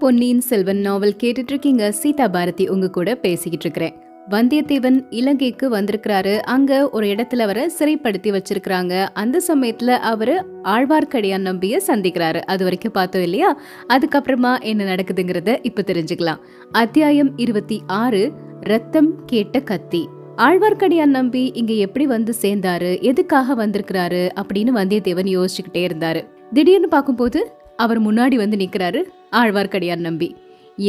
பொன்னியின் செல்வன் நாவல் கேட்டுட்டு இருக்கீங்க சீதா பாரதி உங்க கூட பேசிக்கிட்டு இருக்கிறேன் வந்தியத்தேவன் இலங்கைக்கு வந்திருக்கிறாரு. அங்க ஒரு இடத்துல வர சிறைப்படுத்தி வச்சிருக்கிறாங்க. அந்த சமயத்துல அவரு ஆழ்வார்க்கடியான் நம்பிய சந்திக்கிறாரு. அது வரைக்கும் பார்த்தோம் இல்லையா? அதுக்கப்புறமா என்ன நடக்குதுங்கிறத இப்ப தெரிஞ்சுக்கலாம். அத்தியாயம் இருபத்தி ஆறு ரத்தம் கேட்ட கத்தி. ஆழ்வார்க்கடியான் நம்பி இங்க எப்படி வந்து சேர்ந்தாரு? எதுக்காக வந்திருக்கிறாரு? அப்படின்னு வந்தியத்தேவன் யோசிச்சுக்கிட்டே இருந்தாரு. திடீர்னு பார்க்கும்போது அவர் முன்னாடி வந்து நிற்கிறாரு ஆழ்வார்க்கடியார் நம்பி.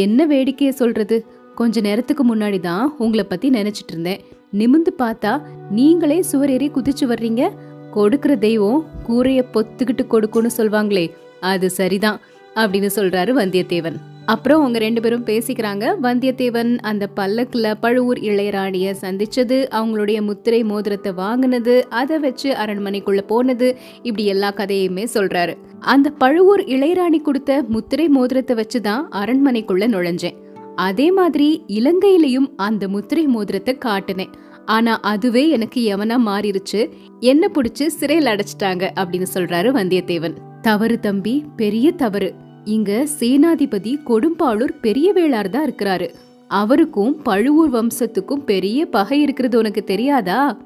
என்ன வேடிக்கையை சொல்றது? கொஞ்ச நேரத்துக்கு முன்னாடி தான் உங்களை பத்தி நினைச்சிட்டு இருந்தேன். நிமிந்து பார்த்தா நீங்களே சுவரேறி குதிச்சு வர்றீங்க. கொடுக்கிற தெய்வம் கூரைய பொத்துக்கிட்டு கொடுக்கும்னு சொல்வாங்களே அது சரிதான். அப்படின்னு சொல்றாரு வந்தியத்தேவன். அப்புறம் அவங்க ரெண்டு பேரும் பேசிக்கிறாங்க. வந்தியத்தேவன் அந்த பல்லக்குல பழுவூர் இளையராணிய சந்திச்சது அவங்களுடைய முத்திரை மோதிரத்தை வாங்கினது அதை வச்சு அரண்மனைக்குள்ள போனது இப்படி எல்லா கதையுமே சொல்றாரு. அந்த பழுவூர் இளையராணி கொடுத்த முத்திரை மோதிரத்தை வச்சுதான் அரண்மனைக்குள்ள நுழைஞ்சேன். அதே மாதிரி இலங்கையிலையும் அந்த முத்திரை மோதிரத்தை காட்டினேன். ஆனா அதுவே எனக்கு எவனா மாறிடுச்சு என்ன புடிச்சு சிறையில் அடைச்சிட்டாங்க அப்படின்னு சொல்றாரு வந்தியத்தேவன். தவறு தம்பி பெரிய தவறு. இங்க சேனாதிபதி கொடும்பாளூர் பெரிய வேளார் தான் இருக்கிறாரு. அவருக்கும் பழுவூர் வம்சத்துக்கும் பெரிய பகை இருக்கிறது உனக்கு தெரியாதா?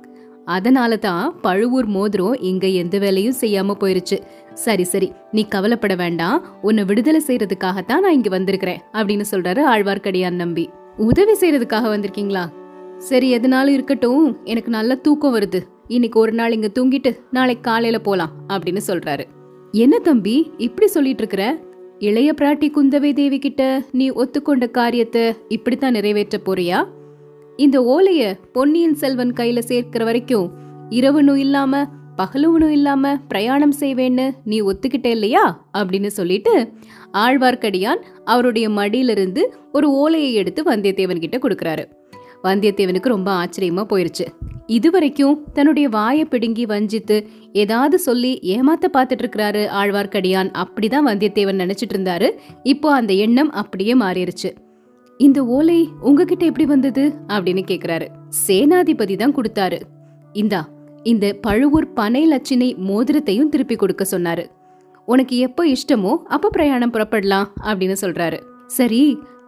அதனால தான் பழுவூர் மோதிரம் இங்க எந்த வேலையும் செய்யாம போயிருச்சு. சரி சரி நீ கவலைப்பட வேண்டாம். உன்னை விடுதலை செய்யறதுக்காகத்தான் நான் இங்க வந்திருக்கிறேன் அப்படின்னு சொல்றாரு ஆழ்வார்க்கடியான் நம்பி. உதவி செய்யறதுக்காக வந்திருக்கீங்களா? சரி எதுனாலும் இருக்கட்டும். எனக்கு நல்ல தூக்கம் வருது. இன்னைக்கு ஒரு நாள் இங்க தூங்கிட்டு நாளைக்கு காலையில போலாம் அப்படின்னு சொல்றாரு. என்ன தம்பி இப்படி சொல்லிட்டு இருக்கிற இளைய பிராட்டி குந்தவை தேவி கிட்ட நீ ஒத்துக்கொண்ட காரியத்தை இப்படித்தான் நிறைவேற்ற போறியா? இந்த ஓலைய பொன்னியின் செல்வன் கையில சேர்க்கிற வரைக்கும் இரவுனும் இல்லாம பகலுவனும் இல்லாம பிரயாணம் செய்வேன்னு நீ ஒத்துக்கிட்ட இல்லையா? அப்படின்னு சொல்லிட்டு ஆழ்வார்க்கடியான் அவருடைய மடியிலிருந்து ஒரு ஓலையை எடுத்து வந்தியத்தேவன் கிட்ட கொடுக்கறாரு. வந்தியத்தேவனுக்கு ரொம்ப ஆச்சரியமா போயிருச்சு. இதுவரைக்கும் தன்னுடைய வாயை பிடுங்கி வஞ்சித்து ஏதாவது சொல்லி ஏமாத்த பார்த்துட்டு இருக்கிறாரு ஆழ்வார்க்கடியான் அப்படிதான் வந்தியத்தேவன் நினைச்சிட்டு இருந்தாரு இப்போ அந்த எண்ணம் அப்படியே மாறிடுச்சு இந்த ஓலை உங்ககிட்ட எப்படி வந்தது? அப்படின்னு கேக்குறாரு. சேனாதிபதி தான் கொடுத்தாரு. இந்தா இந்த பழுவூர் பனை லட்சினை மோதிரத்தையும் திருப்பி கொடுக்க சொன்னாரு. உனக்கு எப்போ இஷ்டமோ அப்ப பிரயாணம் புறப்படலாம் அப்படின்னு சொல்றாரு. சரி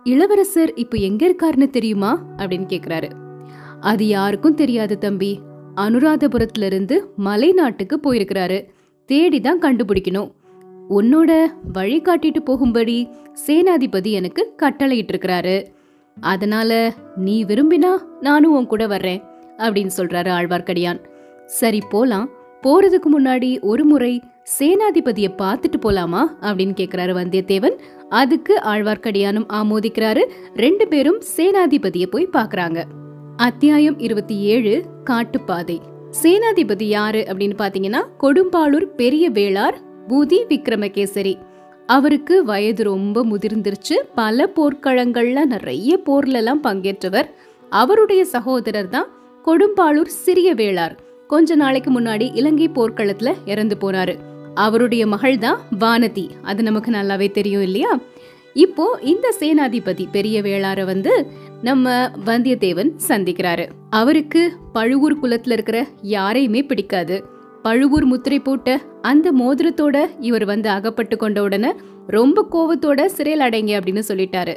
இளவரசர் இப்போ எங்க இருக்காருன்னு தெரியுமா? அப்படின்னு கேக்குறாரு. அது யாருக்கும் தெரியாது தம்பி. அனுராதபுரத்துல இருந்து மலை நாட்டுக்கு போயிருக்கிறாரு. தேடி தான் கண்டுபிடிக்கணும். உன்னோட வழி காட்டிட்டு போகும்படி சேனாதிபதி எனக்கு கட்டளையிட்டு இருக்கிறாரு அதனால நீ விரும்பினா நானும் உன் கூட வர்றேன் அப்படின்னு சொல்றாரு ஆழ்வார்க்கடியான். சரி போலாம். போறதுக்கு முன்னாடி ஒரு முறை சேனாதிபதியை பார்த்துட்டு போலாமா? அப்படின்னு கேக்குறாரு வந்தியத்தேவன். அதுக்கு ஆழ்வார்க்கடியானும் ஆமோதிக்கிறாரு. ரெண்டு பேரும் சேனாதிபதியை போய் பாக்குறாங்க அத்தியாயம் இருபத்தி ஏழு காட்டுப்பாதை. சேனாதிபதி யாரு அப்படின்னு பாத்தீங்கன்னா கொடும்பாளூர் பெரிய வேளார் பூதி விக்ரமகேசரி அவருக்கு வயது ரொம்ப முதிர்ந்துருச்சு. பல போர்க்களங்கள்ல நிறைய போர்ல எல்லாம் பங்கேற்றவர். அவருடைய சகோதரர் தான் கொடும்பாளூர் சிறிய வேளார். கொஞ்ச நாளைக்கு முன்னாடி இலங்கை போர்க்களத்துல இறந்து போனாரு அவருடைய மகள் தான் வானதி. அது நமக்கு நல்லாவே தெரியும் இல்லையா? இப்போ இந்த சேனாதிபதி பெரிய வேளார வந்து நம்ம வந்தியத்தேவன் சந்திக்கிறாரு. அவருக்கு பழுவூர் குலத்துல இருக்கிற யாரையுமே பிடிக்காது. பழுவூர் முத்திரை போட்ட அந்த மோதிரத்தோட இவர் வந்து அகப்பட்டு கொண்ட உடனே ரொம்ப கோவத்தோட சிறையில் அடைங்க அப்படின்னு சொல்லிட்டாரு.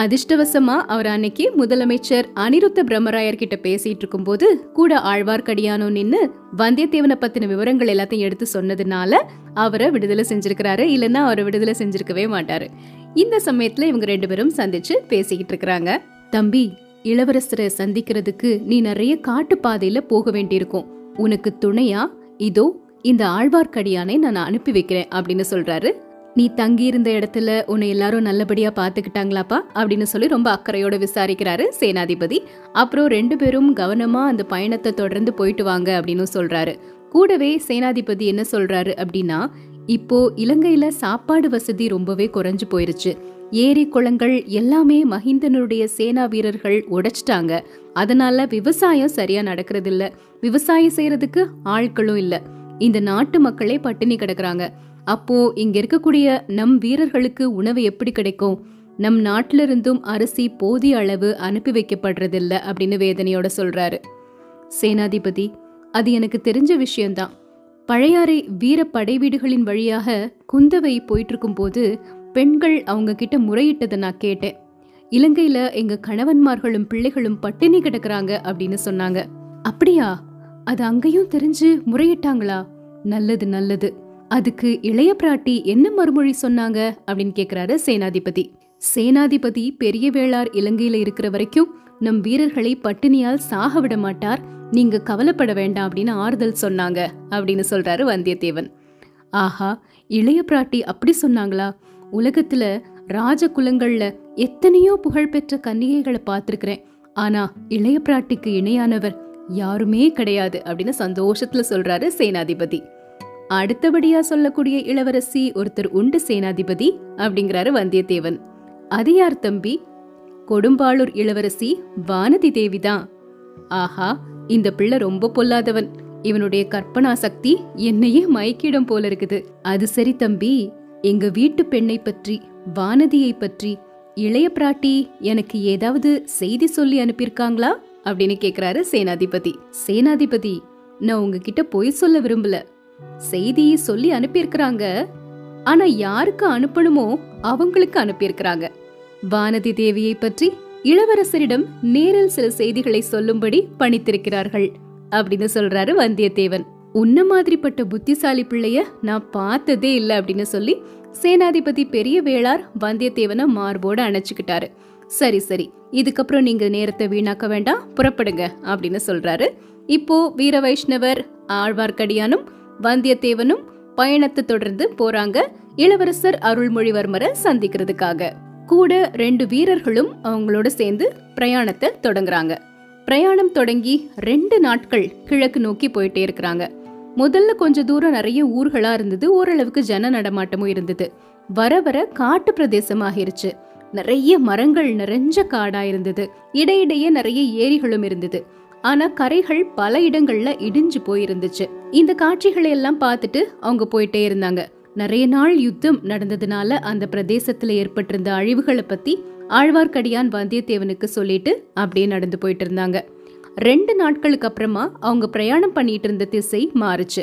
அதிர்ஷ்டவசமா அவர் அன்னைக்கு முதலமைச்சர் அனிருத்த பிரம்மராயர் கிட்ட பேசிட்டு இருக்கும்போது கூட ஆழ்வார்க்கடியானோ நின்னு வந்தியத்தேவனை பத்தின விவரங்கள் எல்லாத்தையும் எடுத்து சொன்னதுனால அவரை விடுதலை செஞ்சிருக்கிறாரு. இல்லைன்னா அவரை விடுதலை செஞ்சிருக்கவே மாட்டாரு. இந்த சமயத்துல இவங்க ரெண்டு பேரும் சந்திச்சு பேசிக்கிட்டு இருக்கிறாங்க. தம்பி இளவரசரை சந்திக்கிறதுக்கு நீ நிறைய காட்டு பாதையில போக வேண்டியிருக்கும். உனக்கு துணையா இதோ இந்த ஆழ்வார்க்கடியானை நான் அனுப்பி வைக்கிறேன் அப்படின்னு சொல்றாரு. நீ தங்கியிருந்த இடத்துல உன்னை எல்லாரும் நல்லபடியா பாத்துக்கிட்டாங்களாப்பா அப்படின்னு சொல்லி ரொம்ப அக்கறையோட விசாரிக்கிறாரு சேனாதிபதி. அப்புறம் ரெண்டு பேரும் கவனமா அந்த பயணத்தை தொடர்ந்து போயிட்டு வாங்க அப்படின்னு சொல்றாரு. கூடவே சேனாதிபதி என்ன சொல்றாரு அப்படின்னா இப்போ இலங்கையில சாப்பாடு வசதி ரொம்பவே குறைஞ்சு போயிருச்சு. ஏரி குளங்கள் எல்லாமே மஹிந்தனுடைய சேனா வீரர்கள் உடைச்சிட்டாங்க. அதனால விவசாயம் சரியா நடக்கிறது இல்ல விவசாயம் செய்யறதுக்கு ஆட்களும் இல்ல. இந்த நாட்டு மக்களே பட்டினி கிடக்குறாங்க. அப்போ இங்க இருக்கக்கூடிய நம் வீரர்களுக்கு உணவு எப்படி கிடைக்கும்? நம் நாட்டில இருந்தும் அரிசி போதிய அளவு அனுப்பி வைக்கப்படுறதில்ல அப்படின்னு வேதனையோட சொல்றாரு. சேனாதிபதி அது எனக்கு தெரிஞ்ச விஷயம்தான். பழையாறை வீர படை வீடுகளின் வழியாக குந்தவை போயிட்டு இருக்கும்போது பெண்கள் அவங்க கிட்ட முறையிட்டதை நான் கேட்டேன். இலங்கையில எங்க கணவன்மார்களும் பிள்ளைகளும் பட்டினி கிடக்குறாங்க அப்படின்னு சொன்னாங்க. அப்படியா? அது அங்கேயும் தெரிஞ்சு முறையிட்டாங்களா? நல்லது நல்லது. அதுக்கு இளைய பிராட்டி என்ன மறுமொழி சொன்னாங்க அப்படின்னு கேக்குறாரு சேனாதிபதி. சேனாதிபதி பெரிய வேளார் இலங்கையில இருக்கிற வரைக்கும் நம் வீரர்களை பட்டினியால் சாக விட மாட்டார் நீங்க கவலைப்பட வேண்டாம் அப்படின்னு ஆறுதல் சொன்னாங்க அப்படின்னு சொல்றாரு வந்தியத்தேவன். ஆஹா இளைய பிராட்டி அப்படி சொன்னாங்களா? உலகத்துல ராஜ குலங்கள்ல எத்தனையோ புகழ்பெற்ற கன்னிகைகளை பார்த்துருக்கிறேன். ஆனா இளைய பிராட்டிக்கு இணையானவர் யாருமே கிடையாது அப்படின்னு சந்தோஷத்துல சொல்றாரு சேனாதிபதி. அடுத்தபடியா சொல்லக்கூடிய இளவரசி ஒருத்தர் உண்டு சேனாதிபதி அப்படிங்கிறாரு வந்தியத்தேவன். அது யார் தம்பி? கொடும்பாளூர் இளவரசி வானதி தேவிதான். ஆஹா இந்த பிள்ளை ரொம்ப பொல்லாதவன். இவனுடைய கற்பனா சக்தி என்னையே மயக்கிடம் போல இருக்குது. அது சரி தம்பி எங்க வீட்டு பெண்ணை பற்றி வானதியை பற்றி இளைய பிராட்டி எனக்கு ஏதாவது செய்தி சொல்லி அனுப்பியிருக்காங்களா? அப்படின்னு கேக்குறாரு சேனாதிபதி. சேனாதிபதி நான் உங்ககிட்ட பொய் சொல்ல விரும்பல. செய்தியை சொல்லி அனுப்பியிருக்கிறாங்க. ஆனா யாருக்கு அனுப்பணுமோ அவங்களுக்கு அனுப்பியிருக்கிறாங்க. வானதி தேவியை பற்றி இளவரசரிடம் நேரில் சில செய்திகளை சொல்லும்படி பணித்திருக்கிறார்கள் அப்படின்னு சொல்றாரு வந்தியத்தேவன். உன்ன மாதிரிப்பட்ட புத்திசாலி பிள்ளைய நான் பார்த்ததே இல்ல அப்படின்னு சொல்லி சேனாதிபதி பெரிய வேளார் வந்தியத்தேவனை மார்போட அணைச்சுக்கிட்டாரு. சரி சரி இதுக்கப்புறம் நீங்க நேரத்தை வீணாக்க வேண்டாம் புறப்படுங்க அப்படின்னு சொல்றாரு. இப்போ வீர வைஷ்ணவர் ஆழ்வார்க்கடியானும் வந்தியத்தேவனும் பயணத்தை தொடர்ந்து போறாங்க. இளவரசர் அருள்மொழிவர்மரை சந்திக்கிறதுக்காக. கூட ரெண்டு வீரர்களும் அவங்களோட சேர்ந்து பிரயாணத்தை தொடங்குறாங்க. பிரயாணம் தொடங்கி ரெண்டு நாட்கள் கிழக்கு நோக்கி போயிட்டே இருக்கிறாங்க. முதல்ல கொஞ்ச தூரம் நிறைய ஊர்களா இருந்தது. ஓரளவுக்கு ஜன நடமாட்டமும் இருந்தது. வர வர காட்டு பிரதேசமாகிருச்சு. நிறைய மரங்கள் நிறைஞ்ச காடா இருந்தது. இடையிடையே நிறைய ஏரிகளும் இருந்தது. ஆனா கரைகள் பல இடங்கள்ல இடிஞ்சு போயிருந்துச்சு. இந்த காட்சிகளை எல்லாம் பார்த்துட்டு அவங்க போயிட்டே இருந்தாங்க. நிறைய நாள் யுத்தம் நடந்ததுனால அந்த பிரதேசத்துல ஏற்பட்டிருந்த அழிவுகளை பத்தி ஆழ்வார்க்கடியான் வந்தியத்தேவனுக்கு சொல்லிட்டு அப்படியே நடந்து போயிட்டு இருந்தாங்க. ரெண்டு நாட்களுக்கு அப்புறமா அவங்க பிரயாணம் பண்ணிட்டு இருந்த திசை மாறுச்சு.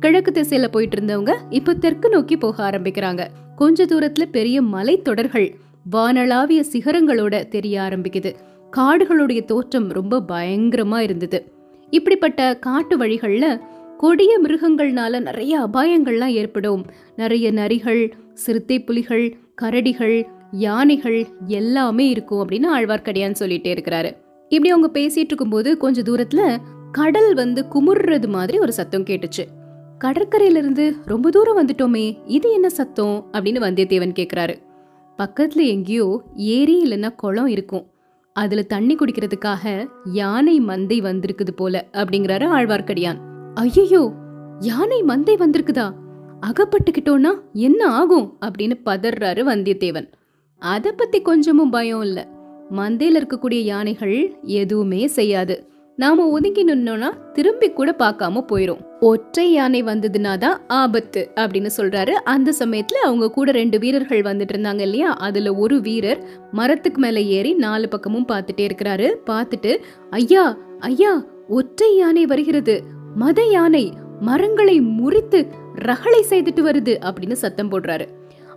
கிழக்கு திசையில போயிட்டு இருந்தவங்க இப்ப தெற்கு நோக்கி போக ஆரம்பிக்கிறாங்க. கொஞ்ச தூரத்துல பெரிய மலை தொடர்கள் வானளாவிய சிகரங்களோட தெரிய ஆரம்பிக்குது. காடுகளுடைய தோற்றம் ரொம்ப பயங்கரமா இருந்தது. இப்படிப்பட்ட காட்டு வழிகள்ல கொடிய மிருகங்கள்னால நிறைய அபாயங்கள்லாம் ஏற்படும். நிறைய நரிகள் சிறுத்தை புலிகள் கரடிகள் யானைகள் எல்லாமே இருக்கும் அப்படின்னு ஆழ்வார்க்கடியான் சொல்லிட்டே இருக்கிறாரு. இப்படி அவங்க பேசிட்டு இருக்கும்போது கொஞ்ச தூரத்துல கடல் வந்து குமுறுறது மாதிரி ஒரு சத்தம் கேட்டுச்சு. கடற்கரையில இருந்து ரொம்ப தூரம் வந்துட்டோமே இது என்ன சத்தம்? அப்படின்னு வந்தியத்தேவன் கேக்குறாரு. பக்கத்துல எங்கேயோ ஏரி இல்லைன்னா குளம் இருக்கும். அதுல தண்ணி குடிக்கிறதுக்காக யானை மந்தை வந்திருக்குது போல அப்படிங்கிறாரு ஆழ்வார்க்கடியான். ஐயோ யானை மந்தை வந்திருக்குதா? அகப்பட்டுக்கிட்டோன்னா என்ன ஆகும்? அப்படின்னு பதறாரு வந்தியத்தேவன். அத பத்தி கொஞ்சமும் பயம் இல்ல. மந்தையில இருக்கக்கூடிய யானைகள் எதுவுமே செய்யாது. நாம ஒதுங்கி நின்னோம்னா திரும்பி கூட பார்க்காம போயிரும். ஒற்றை யானை வந்ததுனா தான் ஆபத்து அப்படின்னு சொல்றாரு. அந்த சமயத்துல அவங்க கூட ரெண்டு வீரர்கள் வந்துட்டு இருந்தாங்க இல்லையா? அதுல ஒரு வீரர் மரத்துக்கு மேல ஏறி நாலு பக்கமும் பார்த்துட்டே இருக்கிறாரு. பார்த்துட்டு ஐயா ஐயா ஒற்றை யானை வருகிறது. மத யானை மரங்களை முறித்து ரகளை செய்துட்டு வருது அப்படின்னு சத்தம் போடுறாரு.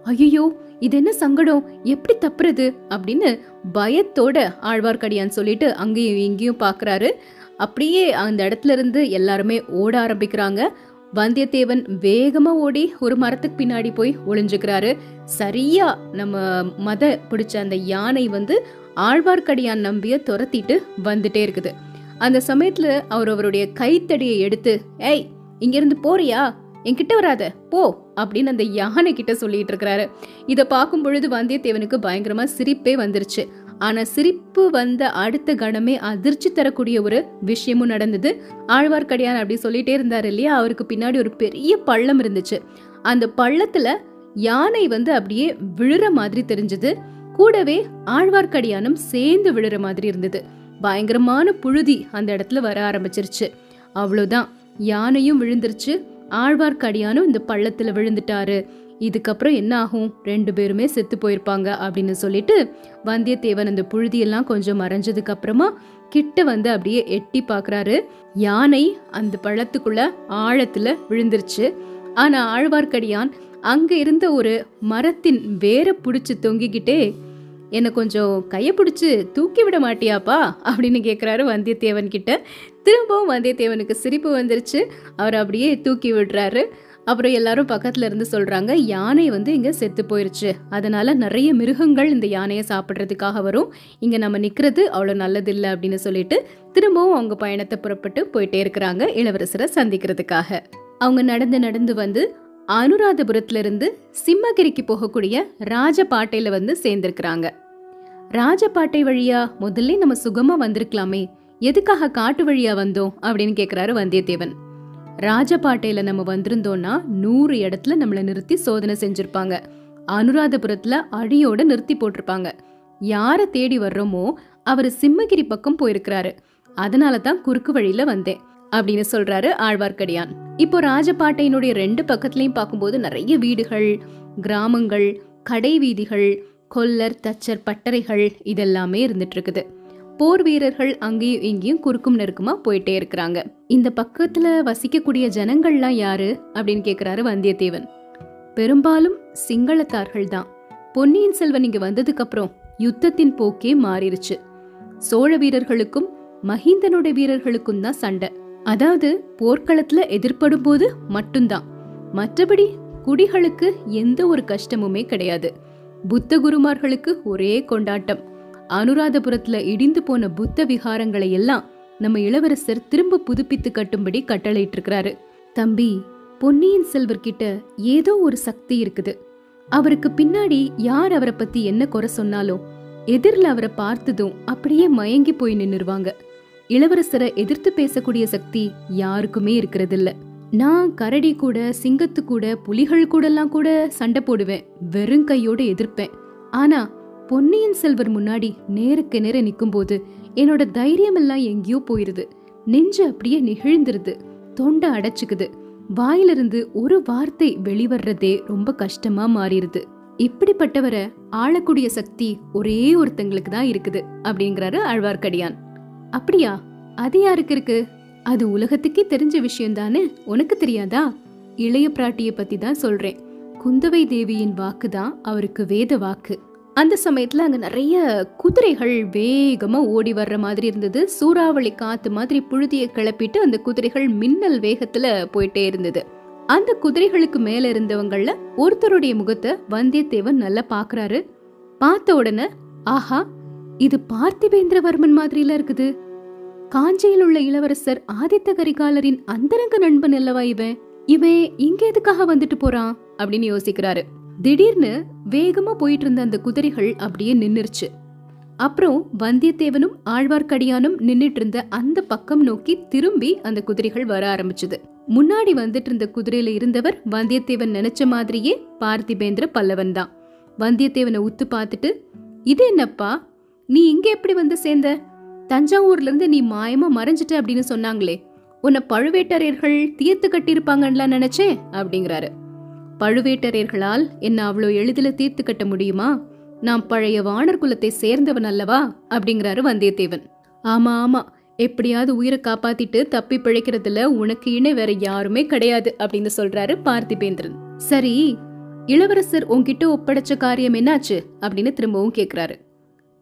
ஐயோ இது என்ன சங்கடம்? எப்படி தப்புறது? அப்படின்னு பயத்தோட ஆழ்வார்க்கடியான் சொல்லிட்டு அங்கேயும் இங்கேயும் பாக்குறாரு அப்படியே அந்த இடத்துல இருந்து எல்லாருமே ஓட ஆரம்பிக்கிறாங்க. வந்தியத்தேவன் வேகமா ஓடி ஒரு மரத்துக்கு பின்னாடி போய் ஒளிஞ்சுக்கிறாரு. சரியா நம்ம மத பிடிச்ச அந்த யானை வந்து ஆழ்வார்க்கடியான் நம்பிய துரத்திட்டு வந்துட்டே இருக்குது. அந்த சமயத்துல அவர் அவருடைய கைத்தடியை எடுத்து ஏய் இங்கிருந்து போறியா? என்கிட்ட வராத போ அப்படின்னு அந்த யானை கிட்ட சொல்லிட்டு இருக்கிறாரு. இதை பார்க்கும் பொழுது வந்தியத்தேவனுக்கு பயங்கரமா சிரிப்பே வந்துருச்சு. ஆனா சிரிப்பு வந்த அடுத்த கணமே அதிர்ச்சி தரக்கூடிய ஒரு விஷயமும் நடந்தது. ஆழ்வார்க்கடியான் அப்படி சொல்லிட்டே இருந்தாரு இல்லையா? அவருக்கு பின்னாடி ஒரு பெரிய பள்ளம் இருந்துச்சு. அந்த பள்ளத்துல யானை வந்து அப்படியே விழுற மாதிரி தெரிஞ்சது. கூடவே ஆழ்வார்க்கடியானும் சேர்ந்து விழுற மாதிரி இருந்தது. பயங்கரமான புழுதி அந்த இடத்துல வர ஆரம்பிச்சிருச்சு. அவ்வளோதான் யானையும் விழுந்துருச்சு. ஆழ்வார்க்கடியானும் இந்த பள்ளத்துல விழுந்துட்டாரு. இதுக்கப்புறம் என்ன ஆகும்? ரெண்டு பேருமே செத்து போயிருப்பாங்க அப்படின்னு சொல்லிட்டு வந்தியத்தேவன் அந்த புழுதியெல்லாம் கொஞ்சம் மறைஞ்சதுக்கு அப்புறமா கிட்ட வந்து அப்படியே எட்டி பார்க்குறாரு. யானை அந்த பழத்துக்குள்ள ஆழத்துல விழுந்துருச்சு. ஆனா ஆழ்வார்க்கடியான் அங்க இருந்த ஒரு மரத்தின் வேரை பிடிச்சி தொங்கிக்கிட்டே என்னை கொஞ்சம் கையை பிடிச்சி தூக்கி விட மாட்டியாப்பா? அப்படின்னு கேட்குறாரு வந்தியத்தேவன் கிட்ட. திரும்பவும் வந்தியத்தேவனுக்கு சிரிப்பு வந்துருச்சு. அவர் அப்படியே தூக்கி விடுறாரு. அப்புறம் எல்லாரும் பக்கத்துல இருந்து சொல்றாங்க யானை வந்து இங்க செத்து போயிருச்சு. அதனால நிறைய மிருகங்கள் இந்த யானையை சாப்பிட்றதுக்காக வரும். இங்க நம்ம நிக்கிறது அவ்வளோ நல்லது இல்லை அப்படின்னு சொல்லிட்டு திரும்பவும் அவங்க பயணத்தை புறப்பட்டு போயிட்டே இருக்கிறாங்க இளவரசரை சந்திக்கிறதுக்காக. அவங்க நடந்து நடந்து வந்து அனுராதபுரத்துல இருந்து சிம்மகிரிக்கு போகக்கூடிய ராஜபாட்டையில வந்து சேர்ந்திருக்கிறாங்க. ராஜபாட்டை வழியா முதல்ல நம்ம சுகமா வந்திருக்கலாமே. எதுக்காக காட்டு வழியா வந்தோம் அப்படின்னு கேக்குறாரு வந்தியத்தேவன். ராஜபாட்டையில் நம்ம வந்திருந்தோம்னா நூறு இடத்துல நம்மளை நிறுத்தி சோதனை செஞ்சுருப்பாங்க. அனுராதபுரத்தில் அடியோட நிறுத்தி போட்டிருப்பாங்க. யாரை தேடி வர்றோமோ அவர் சிம்மகிரி பக்கம் போயிருக்கிறாரு. அதனால தான் குறுக்கு வழியில வந்தேன் அப்படின்னு சொல்றாரு ஆழ்வார்க்கடியான். இப்போ ராஜபாட்டையினுடைய ரெண்டு பக்கத்துலயும் பார்க்கும்போது நிறைய வீடுகள் கிராமங்கள் கடை வீதிகள் கொல்லர் தச்சர் பட்டறைகள் இதெல்லாமே இருந்துட்டு இருக்குது. போர் வீரர்கள் அங்கேயும் இங்கேயும் குறுக்கும் நெருக்குமா போயிட்டே இருக்கிறாங்க. இந்த பக்கத்துல வசிக்கக்கூடிய ஜனங்கள்லாம் யாரு? அப்படின்னு கேக்குறாரு வந்தியத்தேவன். பெரும்பாலும் சிங்களத்தார்கள் தான். பொன்னியின் செல்வன் இங்க வந்ததுக்கு அப்புறம் யுத்தத்தின் போக்கே மாறிடுச்சு சோழ வீரர்களுக்கும் மஹிந்தனுடைய வீரர்களுக்கும் தான் சண்டை. அதாவது போர்க்களத்துல எதிர்படும் போது மட்டும்தான். மற்றபடி குடிகளுக்கு எந்த ஒரு கஷ்டமுமே கிடையாது. புத்த குருமார்களுக்கு ஒரே கொண்டாட்டம். அனுராதபுரத்துல இடிந்து போன புத்த விகாரங்களை எல்லாம் நம்ம இளவரசர் திரும்ப புதுப்பித்து கட்டும்படி கட்டளையிட்டு இருக்கிறாரு தம்பி பொன்னியின் செல்வர் கிட்ட ஏதோ ஒரு சக்தி இருக்குது. அவருக்கு பின்னாடி யார் அவரை பத்தி என்ன குறை சொன்னாலும் எதிரில் அவரை பார்த்ததும் அப்படியே மயங்கி போய் நின்னுருவாங்க. இளவரசரை எதிர்த்து பேசக்கூடிய சக்தி யாருக்குமே இருக்கிறது இல்ல நான் கரடி கூட சிங்கத்து கூட புலிகள் கூடலாம் கூட சண்டை போடுவேன் வெறும் கையோட எதிர்ப்பேன். ஆனா பொன்னியின் செல்வர் முன்னாடி நேருக்கு நேர நிக்கும்போது என்னோட தைரியம் எல்லாம் எங்கேயோ போயிருது. நெஞ்சு அப்படியே நெகிழ்ந்துருது. தொண்டை அடைச்சுக்குது. வாயிலிருந்து ஒரு வார்த்தை வெளிவர்றதே ரொம்ப கஷ்டமா மாறிடுது. இப்படிப்பட்டவரை ஆளக்கூடிய சக்தி ஒரே ஒருத்தங்களுக்கு தான் இருக்குது அப்படிங்கிறாரு ஆழ்வார்க்கடியான். அப்படியா? அது யாருக்கு இருக்கு? அது உலகத்துக்கே தெரிஞ்ச விஷயம் தானே உனக்கு தெரியாதா? இளைய பிராட்டிய பத்தி தான் சொல்றேன். குந்தவை தேவியின் வாக்கு தான் அவருக்கு வேத வாக்கு. அந்த சமயத்துல அங்க நிறைய குதிரைகள் வேகமா ஓடி வர்ற மாதிரி இருந்தது. சூறாவளி காத்து மாதிரி புழுதியை கிளப்பிட்டு அந்த குதிரைகள் மின்னல் வேகத்துல போயிட்டே இருந்தது. அந்த குதிரைகளுக்கு மேல இருந்தவங்கள ஒருத்தருடைய முகத்தை வந்தியத்தேவன் நல்லா பாக்குறாரு. பார்த்த உடனே ஆஹா இது பார்த்திபேந்திரவர்மன் மாதிரில இருக்குது. காஞ்சியில் உள்ள இளவரசர் ஆதித்த கரிகாலரின் அந்தரங்க நண்பன் அல்லவா இவன்? இவன் இங்க எதுக்காக வந்துட்டு போறான்? அப்படின்னு யோசிக்கிறாரு. திடீர்னு வேகமா போயிட்டு இருந்த அந்த குதிரைகள் அப்படியே நின்னுருச்சு. அப்புறம் வந்தியத்தேவனும் ஆழ்வார்க்கடியானும் நின்னுட்டு இருந்த அந்த பக்கம் நோக்கி திரும்பி அந்த குதிரைகள் வர ஆரம்பிச்சது. முன்னாடி வந்துட்டு இருந்த குதிரையில இருந்தவர் வந்தியத்தேவன் நினைச்ச மாதிரியே பார்த்திபேந்திர பல்லவன் தான். வந்தியத்தேவனை உத்து பார்த்துட்டு இது என்னப்பா? நீ இங்க எப்படி வந்து சேர்ந்த? தஞ்சாவூர்ல இருந்து நீ மாயமா மறைஞ்சிட்ட அப்படின்னு சொன்னாங்களே. உன்னை பழுவேட்டரையர்கள் தீர்த்து கட்டியிருப்பாங்கன்னு நினைச்சேன் அப்படிங்கிறாரு. பழுவேட்டரையர்களால் என்ன அவ்வளோ எளிதில் தீர்த்து கட்ட முடியுமா? நாம் பழைய வானர் குலத்தை சேர்ந்தவன் அல்லவா? அப்படிங்கிறாரு வந்தியத்தேவன். ஆமா ஆமா. எப்படியாவது உயிரை காப்பாத்திட்டு தப்பி பிழைக்கிறதுல உனக்கு இணை வேற யாருமே கிடையாது அப்படின்னு சொல்றாரு பார்த்திபேந்திரன். சரி இளவரசர் உன்கிட்ட ஒப்படைச்ச காரியம் என்னாச்சு? அப்படின்னு திரும்பவும் கேட்கிறாரு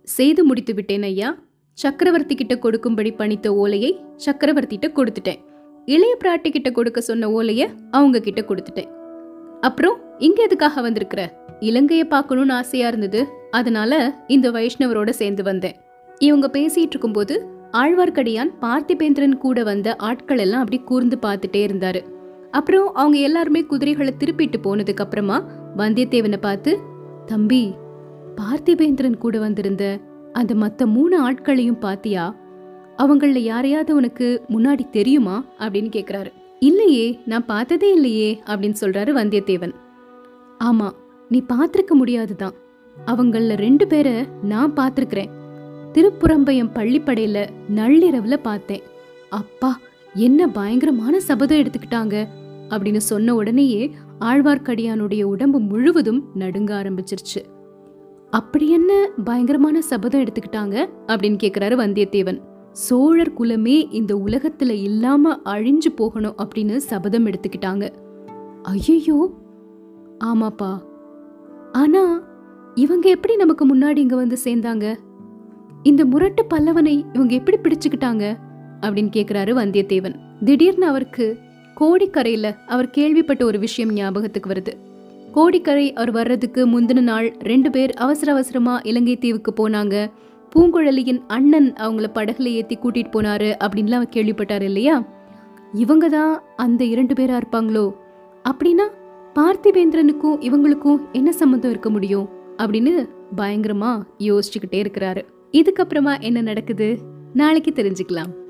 செய்து முடித்து விட்டேன் ஐயா. சக்கரவர்த்தி கிட்ட கொடுக்கும்படி பணித்த ஓலையை சக்கரவர்த்திட்ட கொடுத்துட்டேன். இளைய பிராட்டி கிட்ட கொடுக்க சொன்ன ஓலையை அவங்க கிட்ட கொடுத்துட்டேன். அப்புறம் இங்க எதுக்காக வந்திருக்கிற? இலங்கைய பார்க்கணும்னு ஆசையா இருந்தது. அதனால இந்த வைஷ்ணவரோட சேர்ந்து வந்தேன். இவங்க பேசிட்டு இருக்கும்போது ஆழ்வார்க்கடியான் பார்த்திபேந்திரன் கூட வந்த ஆட்கள் எல்லாம் அப்படி கூர்ந்து பார்த்துட்டே இருந்தாரு. அப்புறம் அவங்க எல்லாருமே குதிரைகளை திருப்பிட்டு போனதுக்கு அப்புறமா வந்தியத்தேவனை பார்த்து தம்பி பார்த்திபேந்திரன் கூட வந்திருந்த அந்த மத்த மூணு ஆட்களையும் பாத்தியா அவங்கள யாரையாவது உனக்கு முன்னாடி தெரியுமா? அப்படின்னு கேக்குறாரு. இல்லையே நான் பார்த்ததே இல்லையே அப்படின்னு சொல்றாரு வந்தியத்தேவன். ஆமா நீ பார்த்திருக்க முடியாதுதான். அவங்கள ரெண்டு பேரை நான் பார்த்திருக்கிறேன். திருப்புறம்பயம் பள்ளிப்படையில நள்ளிரவுல பார்த்தேன். அப்பா என்ன பயங்கரமான சபதம் எடுத்துக்கிட்டாங்க அப்படின்னு சொன்ன உடனேயே ஆழ்வார்க்கடியானுடைய உடம்பு முழுவதும் நடுங்க ஆரம்பிச்சிருச்சு. அப்படி என்ன பயங்கரமான சபதம் எடுத்துக்கிட்டாங்க அப்படின்னு கேக்குறாரு வந்தியத்தேவன். சோழர் குலமே இந்த உலகத்துல இல்லாம அழிஞ்சு போகணும் அப்படின்னு சபதம் எடுத்துக்கிட்டாங்க. ஐயோ ஆமாப்பா. ஆனா இவங்க எப்படி நமக்கு முன்னாடி இங்க வந்து சேர்ந்தாங்க? இந்த முரட்டு பல்லவனை இவங்க எப்படி பிடிச்சுக்கிட்டாங்க? அப்படின்னு கேக்குறாரு வந்தியத்தேவன். திடீர்னு அவருக்கு கோடிக்கரையில அவர் கேள்விப்பட்ட ஒரு விஷயம் ஞாபகத்துக்கு வருது. கோடிக்கரை அவர் வர்றதுக்கு முந்தின நாள் ரெண்டு பேர் அவசர அவசரமா இலங்கை தீவுக்கு போனாங்க. பூங்குழலியின் அண்ணன் அவங்கள படகுல ஏற்றி கூட்டிட்டு போனாரு அப்படின்லாம் கேள்விப்பட்டார் கேள்விப்பட்டாரு இல்லையா? இவங்க தான் அந்த இரண்டு பேரா இருப்பாங்களோ? அப்படின்னா பார்த்திபேந்திரனுக்கும் இவங்களுக்கும் என்ன சம்மந்தம் இருக்க முடியும்? அப்படின்னு பயங்கரமா யோசிச்சுக்கிட்டே இருக்கிறாரு. இதுக்கப்புறமா என்ன நடக்குது? நாளைக்கு தெரிஞ்சுக்கலாம்.